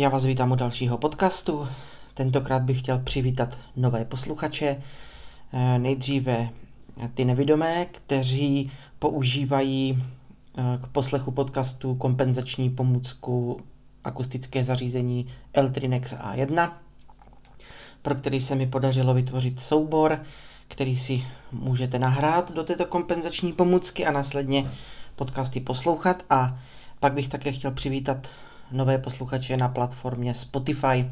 Já vás vítám u dalšího podcastu. Tentokrát bych chtěl přivítat nové posluchače. Eh, nejdříve ty nevidomé, kteří používají eh, k poslechu podcastu kompenzační pomůcku akustické zařízení Eltrinex A1, pro který se mi podařilo vytvořit soubor, který si můžete nahrát do této kompenzační pomůcky a následně podcasty poslouchat. A pak bych také chtěl přivítat nové posluchače na platformě Spotify.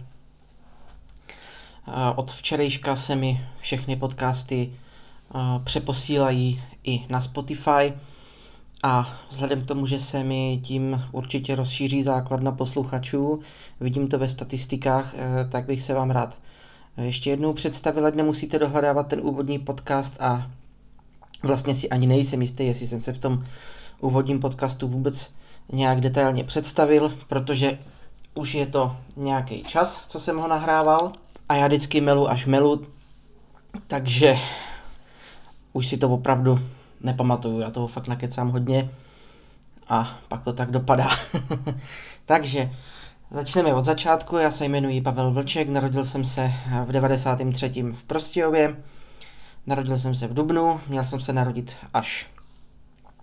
Od včerejška se mi všechny podcasty přeposílají i na Spotify a vzhledem k tomu, že se mi tím určitě rozšíří základna posluchačů, vidím to ve statistikách, e, tak bych se vám rád ještě jednou představil, ať nemusíte dohledávat ten úvodní podcast a vlastně si ani nejsem jistý, jestli jsem se v tom úvodním podcastu vůbec nějak detailně představil, protože už je to nějaký čas, co jsem ho nahrával a já vždycky melu až melu, takže už si to opravdu nepamatuju, já toho fakt nakecám hodně a pak to tak dopadá. takže začneme od začátku, já se jmenuji Pavel Vlček, narodil jsem se v 93. v Prostějově, narodil jsem se v Dubnu, měl jsem se narodit až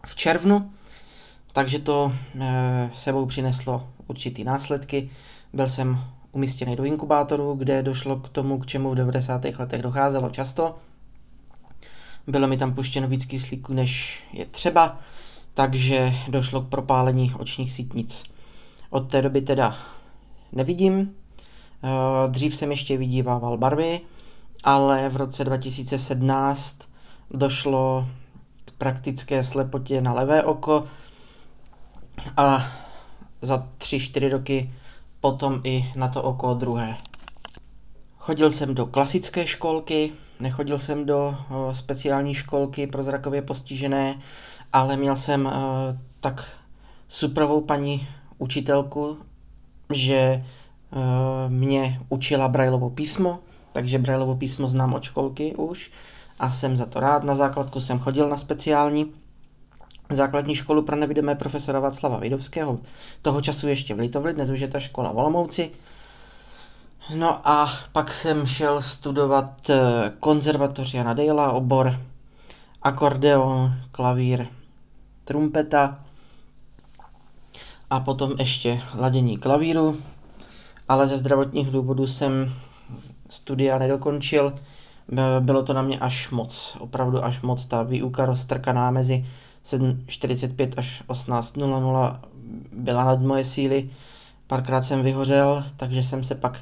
v červnu, takže to e, sebou přineslo určitý následky. Byl jsem umístěný do inkubátoru, kde došlo k tomu, k čemu v 90. letech docházelo často. Bylo mi tam puštěno víc kyslíku, než je třeba, takže došlo k propálení očních sítnic. Od té doby teda nevidím. E, dřív jsem ještě vidívával barvy, ale v roce 2017 došlo k praktické slepotě na levé oko, a za 3-4 roky potom i na to oko druhé. Chodil jsem do klasické školky, nechodil jsem do speciální školky pro zrakově postižené, ale měl jsem tak suprovou paní učitelku, že mě učila Brailovo písmo, takže Brailovo písmo znám od školky už a jsem za to rád. Na základku jsem chodil na speciální základní školu pro nevidomé profesora Václava Vidovského, toho času ještě v Litovli, dnes už je ta škola v Olomouci. No a pak jsem šel studovat eh, konzervatoř Jana Dejla, obor akordeon, klavír, trumpeta a potom ještě ladění klavíru, ale ze zdravotních důvodů jsem studia nedokončil, bylo to na mě až moc, opravdu až moc, ta výuka roztrkaná mezi 7.45 až 18.00 byla nad moje síly. Párkrát jsem vyhořel, takže jsem se pak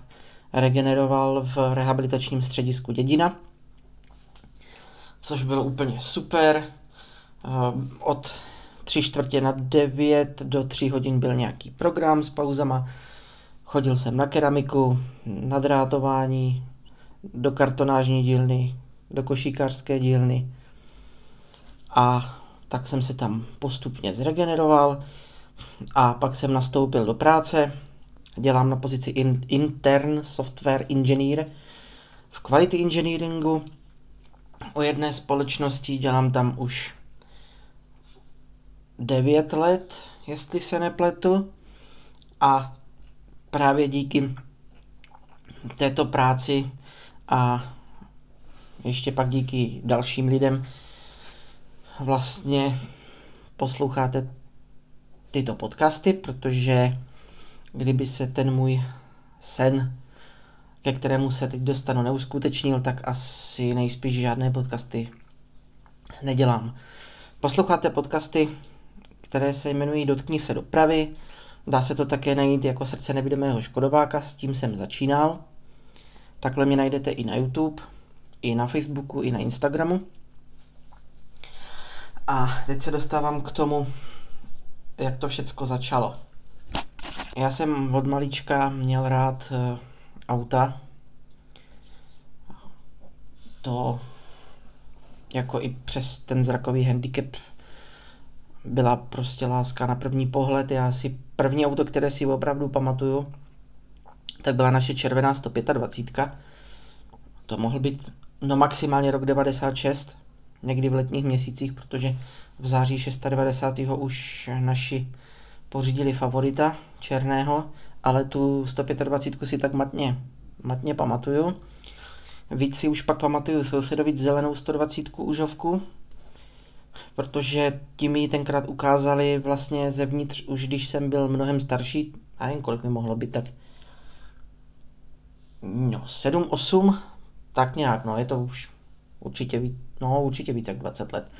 regeneroval v rehabilitačním středisku Dědina, což bylo úplně super. Eh, od 3 čtvrtě na 9 do 3 hodin byl nějaký program s pauzama. Chodil jsem na keramiku, na drátování, do kartonážní dílny, do košíkářské dílny a tak jsem se tam postupně zregeneroval a pak jsem nastoupil do práce. Dělám na pozici in, intern software engineer v quality engineeringu. O jedné společnosti dělám tam už 9 let, jestli se nepletu. A právě díky této práci a ještě pak díky dalším lidem vlastně posloucháte tyto podcasty, protože kdyby se ten můj sen, ke kterému se teď dostanu, neuskutečnil, tak asi nejspíš žádné podcasty nedělám. Posloucháte podcasty, které se jmenují Dotkni se dopravy, dá se to také najít jako srdce nevidomého škodováka, s tím jsem začínal. Takhle mě najdete i na YouTube, i na Facebooku, i na Instagramu. A teď se dostávám k tomu, jak to všecko začalo. Já jsem od malička měl rád uh, auta. To jako i přes ten zrakový handicap byla prostě láska na první pohled. Já si první auto, které si opravdu pamatuju, tak byla naše červená 125. To mohl být no maximálně rok 96 někdy v letních měsících, protože v září 690. už naši pořídili favorita černého ale tu 125 si tak matně, matně pamatuju. Víc si už pak pamatuju sousedovic zelenou 120 užovku, protože ti mi tenkrát ukázali vlastně zevnitř, už když jsem byl mnohem starší, a nevím, kolik mi mohlo být, tak no, 7, 8, tak nějak, no, je to už určitě víc, no, určitě víc jak 20 let.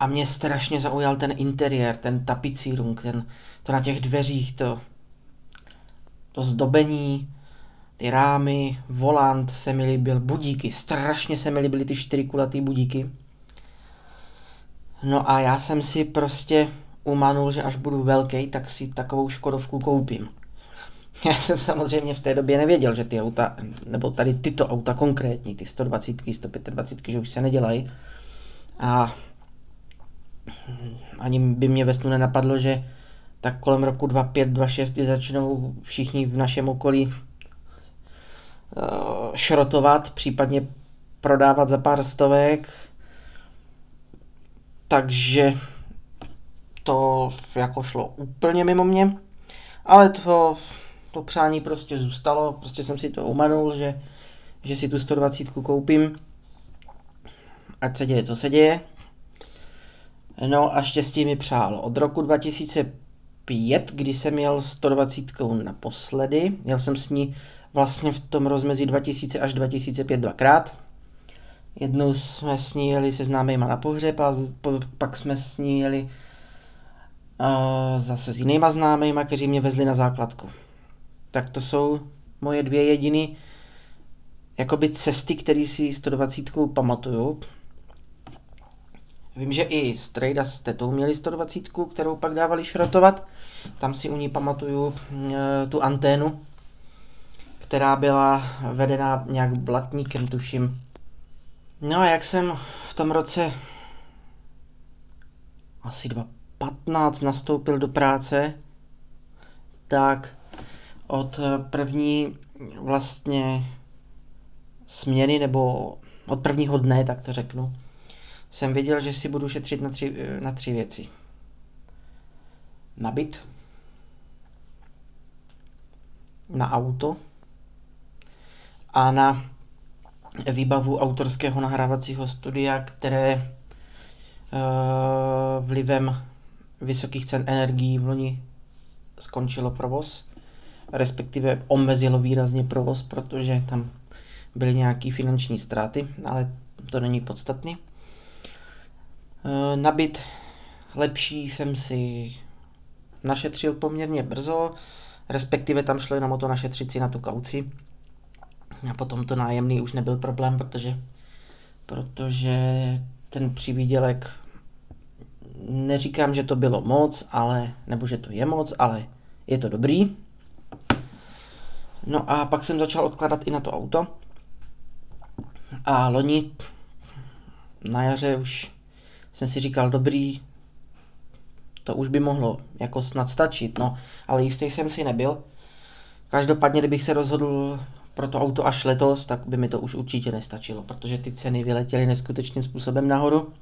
A mě strašně zaujal ten interiér, ten tapicírung, ten, to na těch dveřích, to, to zdobení, ty rámy, volant se mi líbil, budíky, strašně se mi líbily ty čtyři kulatý budíky. No a já jsem si prostě umanul, že až budu velký, tak si takovou Škodovku koupím. Já jsem samozřejmě v té době nevěděl, že ty auta, nebo tady tyto auta konkrétní, ty 120, 125, že už se nedělají. A ani by mě ve snu nenapadlo, že tak kolem roku 25, 26 začnou všichni v našem okolí uh, šrotovat, případně prodávat za pár stovek. Takže to jako šlo úplně mimo mě, ale to, to přání prostě zůstalo, prostě jsem si to umanul, že, že si tu 120 koupím, ať se děje, co se děje. No a štěstí mi přálo. Od roku 2005, kdy jsem měl 120 naposledy, měl jsem s ní vlastně v tom rozmezí 2000 až 2005 dvakrát. Jednou jsme s ní jeli se známýma na pohřeb a pak jsme s ní jeli uh, zase s jinýma známýma, kteří mě vezli na základku. Tak to jsou moje dvě jediné jakoby cesty, které si 120 pamatuju. Vím, že i Strejda s tetou měli 120, kterou pak dávali šrotovat. Tam si u ní pamatuju e, tu anténu, která byla vedená nějak blatníkem, tuším. No a jak jsem v tom roce asi 2015 nastoupil do práce, tak od první vlastně směny, nebo od prvního dne, tak to řeknu, jsem věděl, že si budu šetřit na tři, na tři věci. Na byt, na auto a na výbavu autorského nahrávacího studia, které uh, vlivem vysokých cen energií v loni skončilo provoz, respektive omezilo výrazně provoz, protože tam byly nějaké finanční ztráty, ale to není podstatný. Eh, nabit lepší jsem si našetřil poměrně brzo, respektive tam šlo jenom o to našetřit si na tu kauci. A potom to nájemný už nebyl problém, protože, protože ten přivídělek, neříkám, že to bylo moc, ale, nebo že to je moc, ale je to dobrý. No a pak jsem začal odkladat i na to auto. A loni na jaře už jsem si říkal, dobrý, to už by mohlo jako snad stačit, no, ale jistý jsem si nebyl. Každopádně, kdybych se rozhodl pro to auto až letos, tak by mi to už určitě nestačilo, protože ty ceny vyletěly neskutečným způsobem nahoru.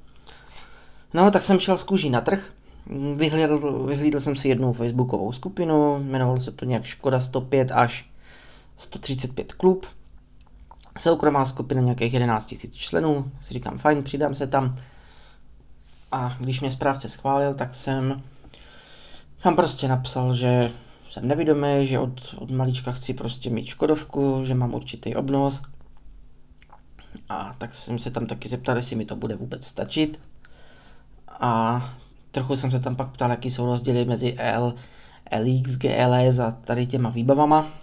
No, tak jsem šel z kůží na trh, vyhlídl, vyhlídl jsem si jednu facebookovou skupinu, jmenovalo se to nějak Škoda 105 až 135 klub. Soukromá skupina nějakých 11 000 členů, si říkám fajn, přidám se tam. A když mě správce schválil, tak jsem tam prostě napsal, že jsem nevědomý, že od, od malička chci prostě mít Škodovku, že mám určitý obnos. A tak jsem se tam taky zeptal, jestli mi to bude vůbec stačit. A trochu jsem se tam pak ptal, jaký jsou rozdíly mezi L, LX, GLS a tady těma výbavama.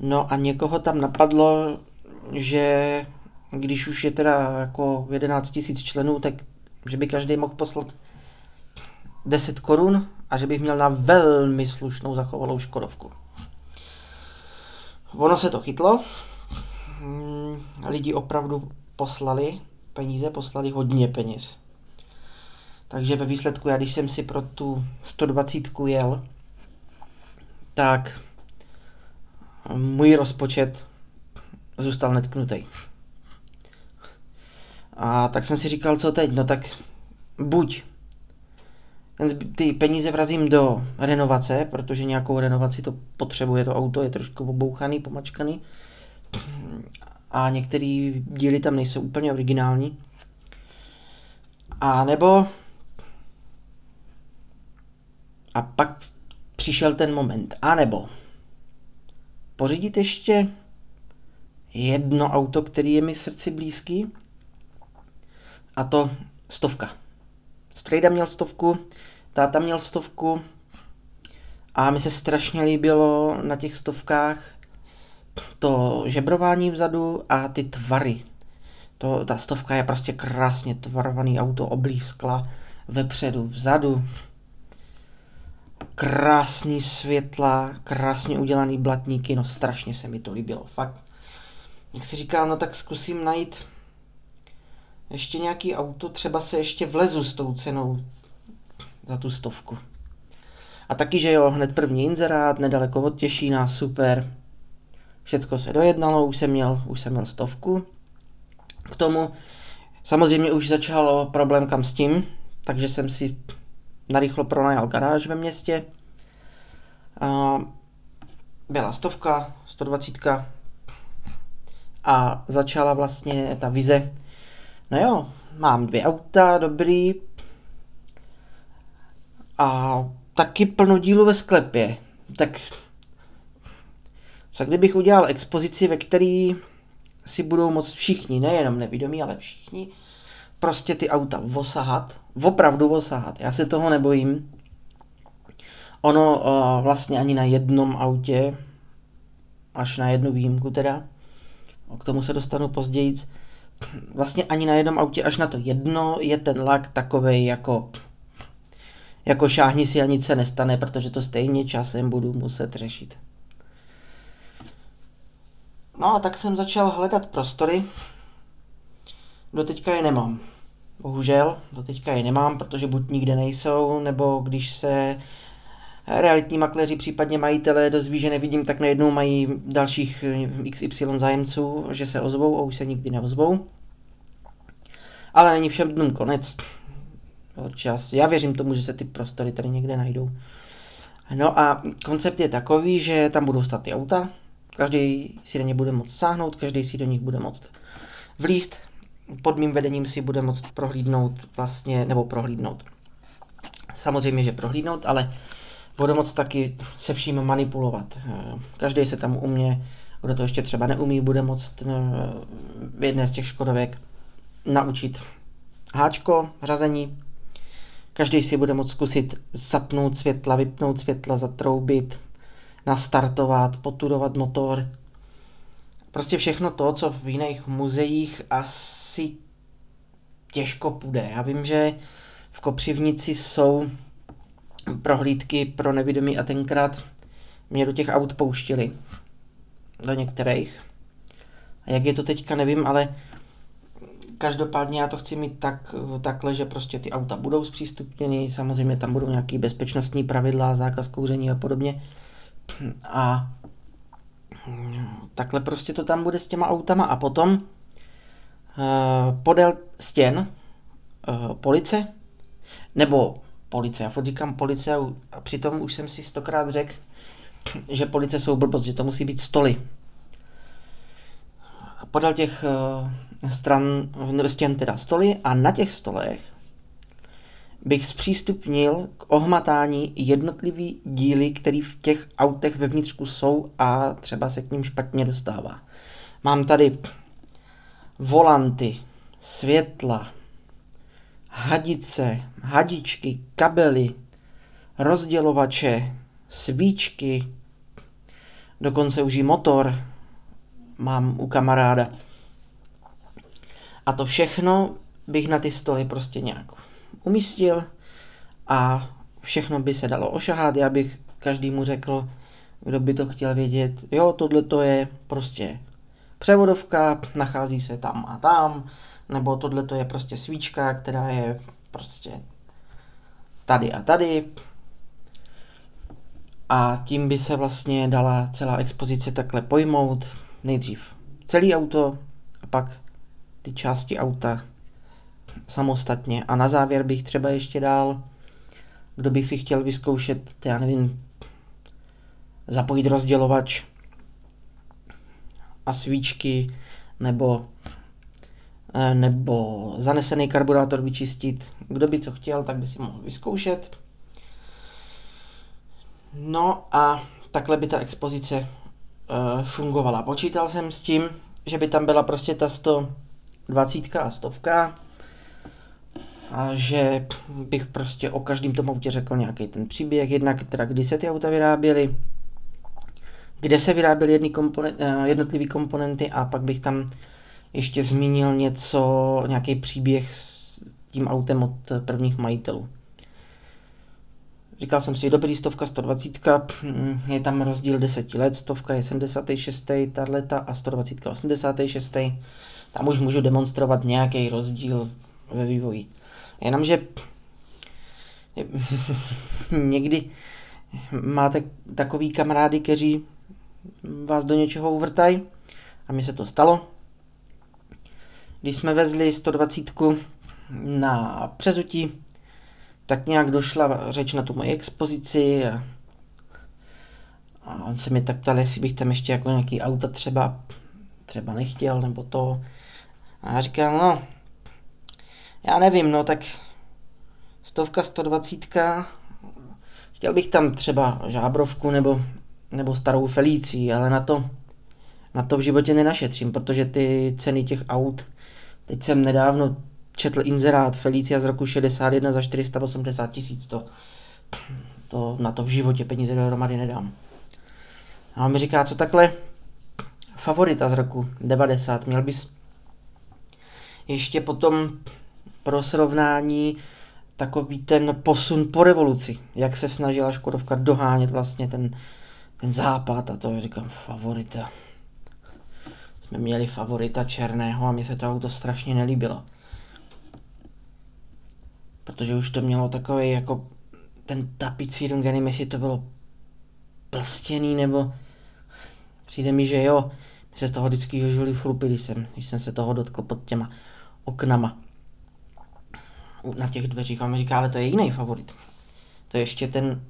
No a někoho tam napadlo, že když už je teda jako 11 000 členů, tak že by každý mohl poslat 10 korun a že bych měl na velmi slušnou zachovalou Škodovku. Ono se to chytlo. Lidi opravdu poslali peníze, poslali hodně peněz. Takže ve výsledku, já když jsem si pro tu 120 jel, tak můj rozpočet zůstal netknutý. A tak jsem si říkal, co teď? No tak buď ty peníze vrazím do renovace, protože nějakou renovaci to potřebuje, to auto je trošku obouchaný, pomačkaný. A některé díly tam nejsou úplně originální. A nebo... A pak přišel ten moment. A nebo pořídit ještě jedno auto, který je mi srdci blízký, a to stovka. Strejda měl stovku, táta měl stovku a mi se strašně líbilo na těch stovkách to žebrování vzadu a ty tvary. To, ta stovka je prostě krásně tvarovaný auto, oblískla vepředu, vzadu. Krásný světla, krásně udělaný blatníky, no strašně se mi to líbilo, fakt. Jak si říkám, no tak zkusím najít ještě nějaký auto, třeba se ještě vlezu s tou cenou za tu stovku. A taky, že jo, hned první inzerát, nedaleko od Těšína, super. Všecko se dojednalo, už jsem měl, už jsem měl stovku. K tomu samozřejmě už začalo problém kam s tím, takže jsem si narychlo pronajal garáž ve městě. A byla stovka, 120 a začala vlastně ta vize. No jo, mám dvě auta, dobrý, a taky plno dílu ve sklepě. Tak co kdybych udělal expozici, ve který si budou moct všichni, nejenom nevědomí, ale všichni, prostě ty auta vosahat, opravdu vosahat. Já se toho nebojím. Ono uh, vlastně ani na jednom autě, až na jednu výjimku teda, k tomu se dostanu později, vlastně ani na jednom autě, až na to jedno, je ten lak takovej jako jako šáhni si a nic se nestane, protože to stejně časem budu muset řešit. No a tak jsem začal hledat prostory. Doteďka je nemám. Bohužel, doteďka je nemám, protože buď nikde nejsou, nebo když se realitní makléři, případně majitelé dozví, že nevidím, tak najednou mají dalších XY zájemců, že se ozvou a už se nikdy neozvou. Ale není všem dnům konec čas. Já věřím tomu, že se ty prostory tady někde najdou. No a koncept je takový, že tam budou stát ty auta, každý si do ně bude moct sáhnout, každý si do nich bude moct vlíst, pod mým vedením si bude moct prohlídnout vlastně, nebo prohlídnout. Samozřejmě, že prohlídnout, ale bude moct taky se vším manipulovat. Každý se tam umě, kdo to ještě třeba neumí, bude moct eh, v jedné z těch škodovek naučit háčko, řazení, Každý si bude moct zkusit zapnout světla, vypnout světla, zatroubit, nastartovat, poturovat motor. Prostě všechno to, co v jiných muzeích asi těžko půjde. Já vím, že v Kopřivnici jsou prohlídky pro nevědomí a tenkrát mě do těch aut pouštili. Do některých. A jak je to teďka, nevím, ale Každopádně já to chci mít tak, takhle, že prostě ty auta budou zpřístupněny, samozřejmě tam budou nějaké bezpečnostní pravidla, zákaz kouření a podobně. A takhle prostě to tam bude s těma autama a potom podél stěn uh, police, nebo police, já furt říkám police a přitom už jsem si stokrát řekl, že police jsou blbost, že to musí být stoly. Podél těch uh, stran, stěn teda stoly a na těch stolech bych zpřístupnil k ohmatání jednotlivý díly, které v těch autech vevnitřku jsou a třeba se k ním špatně dostává. Mám tady volanty, světla, hadice, hadičky, kabely, rozdělovače, svíčky, dokonce už i motor mám u kamaráda. A to všechno bych na ty stoly prostě nějak umístil a všechno by se dalo ošahat. Já bych každému řekl, kdo by to chtěl vědět, jo, tohle to je prostě převodovka, nachází se tam a tam, nebo tohle to je prostě svíčka, která je prostě tady a tady. A tím by se vlastně dala celá expozice takhle pojmout. Nejdřív celý auto a pak ty části auta samostatně. A na závěr bych třeba ještě dal kdo by si chtěl vyzkoušet, já nevím, zapojit rozdělovač a svíčky, nebo, eh, nebo zanesený karburátor vyčistit. Kdo by co chtěl, tak by si mohl vyzkoušet. No a takhle by ta expozice uh, fungovala. Počítal jsem s tím, že by tam byla prostě ta 120 a stovka a že bych prostě o každém tom autě řekl nějaký ten příběh, jednak teda kdy se ty auta vyráběly, kde se vyráběly jedny komponen- uh, jednotlivé komponenty a pak bych tam ještě zmínil něco, nějaký příběh s tím autem od prvních majitelů. Říkal jsem si, dobrý, stovka, 120, je tam rozdíl 10 let, stovka je 76. tato a 120 86. Tam už můžu demonstrovat nějaký rozdíl ve vývoji. Jenomže někdy máte takový kamarády, kteří vás do něčeho uvrtají a mi se to stalo. Když jsme vezli 120 na přezutí, tak nějak došla řeč na tu moji expozici a, a on se mi tak ptal, jestli bych tam ještě jako nějaký auta třeba, třeba nechtěl, nebo to. A já říkám, no, já nevím, no tak stovka, 120, chtěl bych tam třeba žábrovku nebo, nebo starou Felici, ale na to, na to v životě nenašetřím, protože ty ceny těch aut, teď jsem nedávno četl inzerát Felicia z roku 61 za 480 tisíc, to, to na to v životě peníze dohromady nedám. A on mi říká, co takhle favorita z roku 90, měl bys ještě potom pro srovnání takový ten posun po revoluci, jak se snažila Škodovka dohánět vlastně ten, ten západ a to, já říkám, favorita. Jsme měli favorita černého a mně se to auto strašně nelíbilo protože už to mělo takový jako ten tapicírum, nevím, jestli to bylo plstěný nebo přijde mi, že jo, mi se z toho vždycky žili chlupy, když jsem, když jsem se toho dotkl pod těma oknama na těch dveřích a mi říká, ale to je jiný favorit. To je ještě ten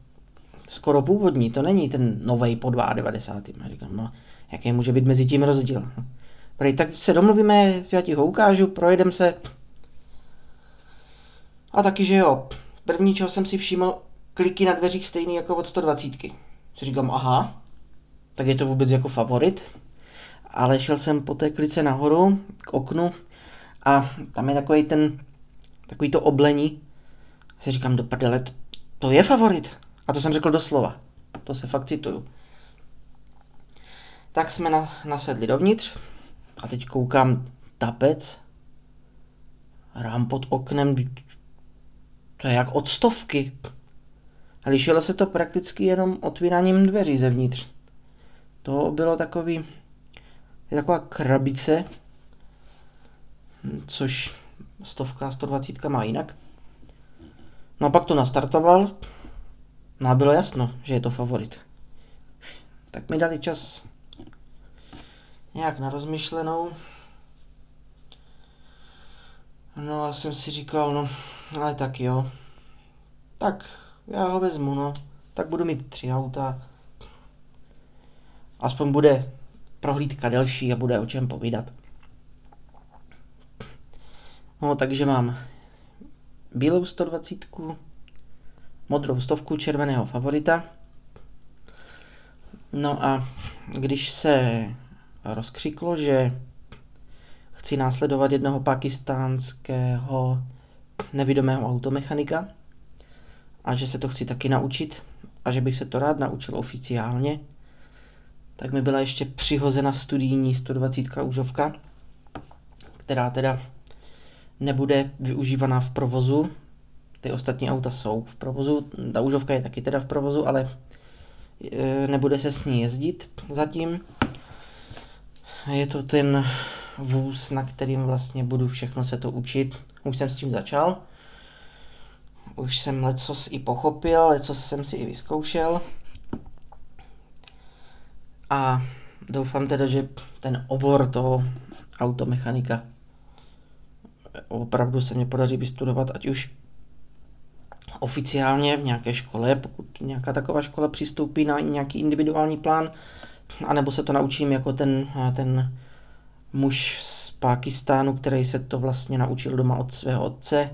skoro původní, to není ten nový po 92. Já říkám, no, jaký může být mezi tím rozdíl. Prej, tak se domluvíme, já ti ho ukážu, projedem se, a taky, že jo, první, čeho jsem si všiml, kliky na dveřích stejný jako od 120. Si říkám, aha, tak je to vůbec jako favorit. Ale šel jsem po té klice nahoru k oknu a tam je takový ten, takový to oblení. Si říkám, do prdele, to je favorit. A to jsem řekl doslova. To se fakt cituju. Tak jsme na, nasedli dovnitř a teď koukám tapec, rám pod oknem, to je jak od stovky. A lišilo se to prakticky jenom otvíráním dveří zevnitř. To bylo takový, je taková krabice, což stovka, 120 má jinak. No a pak to nastartoval, no a bylo jasno, že je to favorit. Tak mi dali čas nějak na rozmyšlenou. No a jsem si říkal, no ale tak jo. Tak já ho vezmu, no. Tak budu mít tři auta. Aspoň bude prohlídka delší a bude o čem povídat. No, takže mám bílou 120, modrou stovku červeného favorita. No a když se rozkřiklo, že chci následovat jednoho pakistánského nevidomého automechanika a že se to chci taky naučit a že bych se to rád naučil oficiálně, tak mi byla ještě přihozena studijní 120 užovka, která teda nebude využívaná v provozu. Ty ostatní auta jsou v provozu, ta užovka je taky teda v provozu, ale e, nebude se s ní jezdit zatím. Je to ten vůz, na kterým vlastně budu všechno se to učit. Už jsem s tím začal. Už jsem lecos i pochopil, lecos jsem si i vyzkoušel. A doufám teda, že ten obor toho automechanika opravdu se mě podaří vystudovat, ať už oficiálně v nějaké škole, pokud nějaká taková škola přistoupí na nějaký individuální plán, anebo se to naučím jako ten, ten muž z Pákistánu, který se to vlastně naučil doma od svého otce.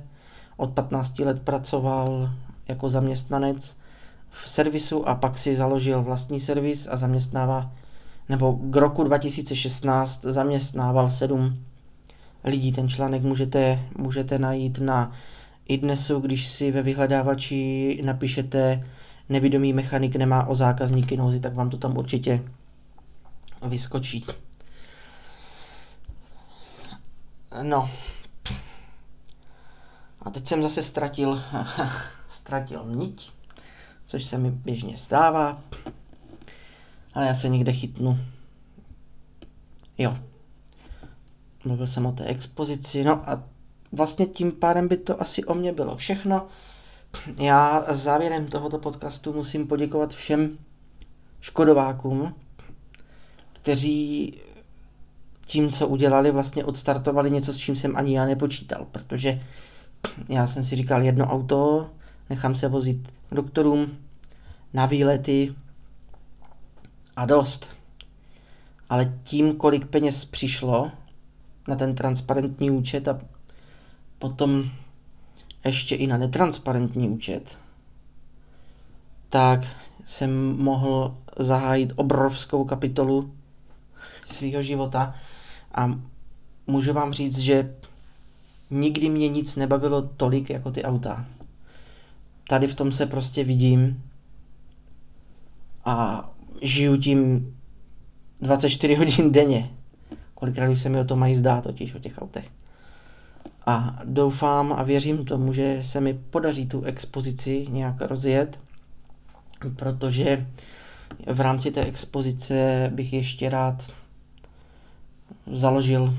Od 15 let pracoval jako zaměstnanec v servisu a pak si založil vlastní servis a zaměstnává, nebo k roku 2016 zaměstnával sedm lidí. Ten článek můžete, můžete najít na i dnesu, když si ve vyhledávači napíšete nevidomý mechanik nemá o zákazníky nouzy, tak vám to tam určitě vyskočí. No. A teď jsem zase ztratil, ztratil niť, což se mi běžně stává. Ale já se někde chytnu. Jo. Mluvil jsem o té expozici, no a vlastně tím pádem by to asi o mě bylo všechno. Já závěrem tohoto podcastu musím poděkovat všem škodovákům, kteří tím, co udělali, vlastně odstartovali něco, s čím jsem ani já nepočítal, protože já jsem si říkal jedno auto, nechám se vozit k doktorům na výlety a dost. Ale tím, kolik peněz přišlo na ten transparentní účet a potom ještě i na netransparentní účet, tak jsem mohl zahájit obrovskou kapitolu svého života a můžu vám říct, že nikdy mě nic nebavilo tolik jako ty auta. Tady v tom se prostě vidím a žiju tím 24 hodin denně. Kolikrát už se mi o to mají zdát, totiž o těch autech. A doufám a věřím tomu, že se mi podaří tu expozici nějak rozjet, protože v rámci té expozice bych ještě rád založil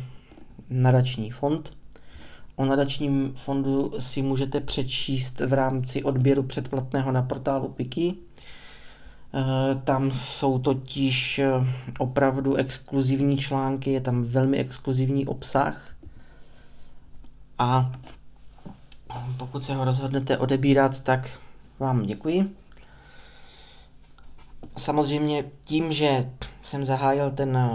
nadační fond. O nadačním fondu si můžete přečíst v rámci odběru předplatného na portálu Piki. Eh, tam jsou totiž eh, opravdu exkluzivní články, je tam velmi exkluzivní obsah. A pokud se ho rozhodnete odebírat, tak vám děkuji. Samozřejmě tím, že jsem zahájil ten eh,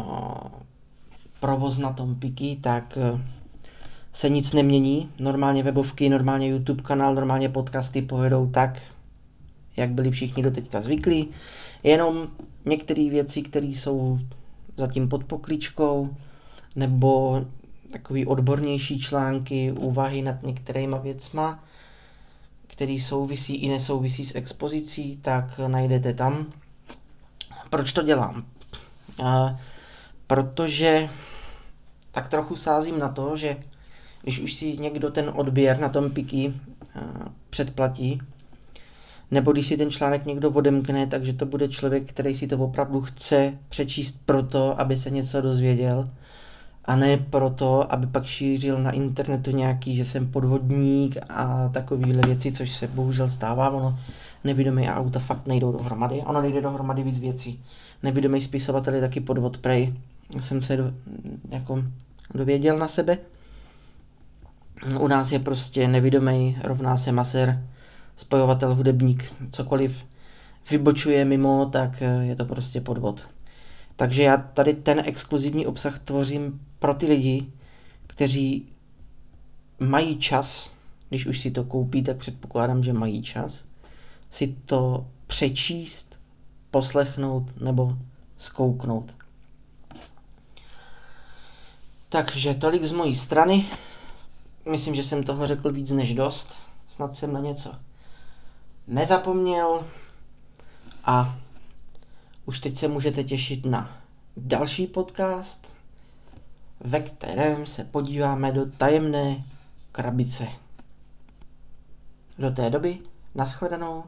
provoz na tom Piki, tak eh, se nic nemění. Normálně webovky, normálně YouTube kanál, normálně podcasty pojedou tak, jak byli všichni do teďka zvyklí. Jenom některé věci, které jsou zatím pod pokličkou, nebo takový odbornější články, úvahy nad některýma věcma, který souvisí i nesouvisí s expozicí, tak najdete tam. Proč to dělám? Uh, protože tak trochu sázím na to, že když už si někdo ten odběr na tom piky uh, předplatí, nebo když si ten článek někdo odemkne, takže to bude člověk, který si to opravdu chce přečíst proto, aby se něco dozvěděl, a ne proto, aby pak šířil na internetu nějaký, že jsem podvodník a takovéhle věci, což se bohužel stává, ono nevědomí a auta fakt nejdou dohromady, ono nejde dohromady víc věcí. Nevědomý spisovatel je taky podvod prej, jsem se do, jako dověděl na sebe. U nás je prostě nevědomý rovná se maser, spojovatel, hudebník, cokoliv vybočuje mimo, tak je to prostě podvod. Takže já tady ten exkluzivní obsah tvořím pro ty lidi, kteří mají čas, když už si to koupí, tak předpokládám, že mají čas, si to přečíst, poslechnout nebo zkouknout. Takže tolik z mojí strany. Myslím, že jsem toho řekl víc než dost. Snad jsem na něco nezapomněl. A už teď se můžete těšit na další podcast, ve kterém se podíváme do tajemné krabice. Do té doby, nashledanou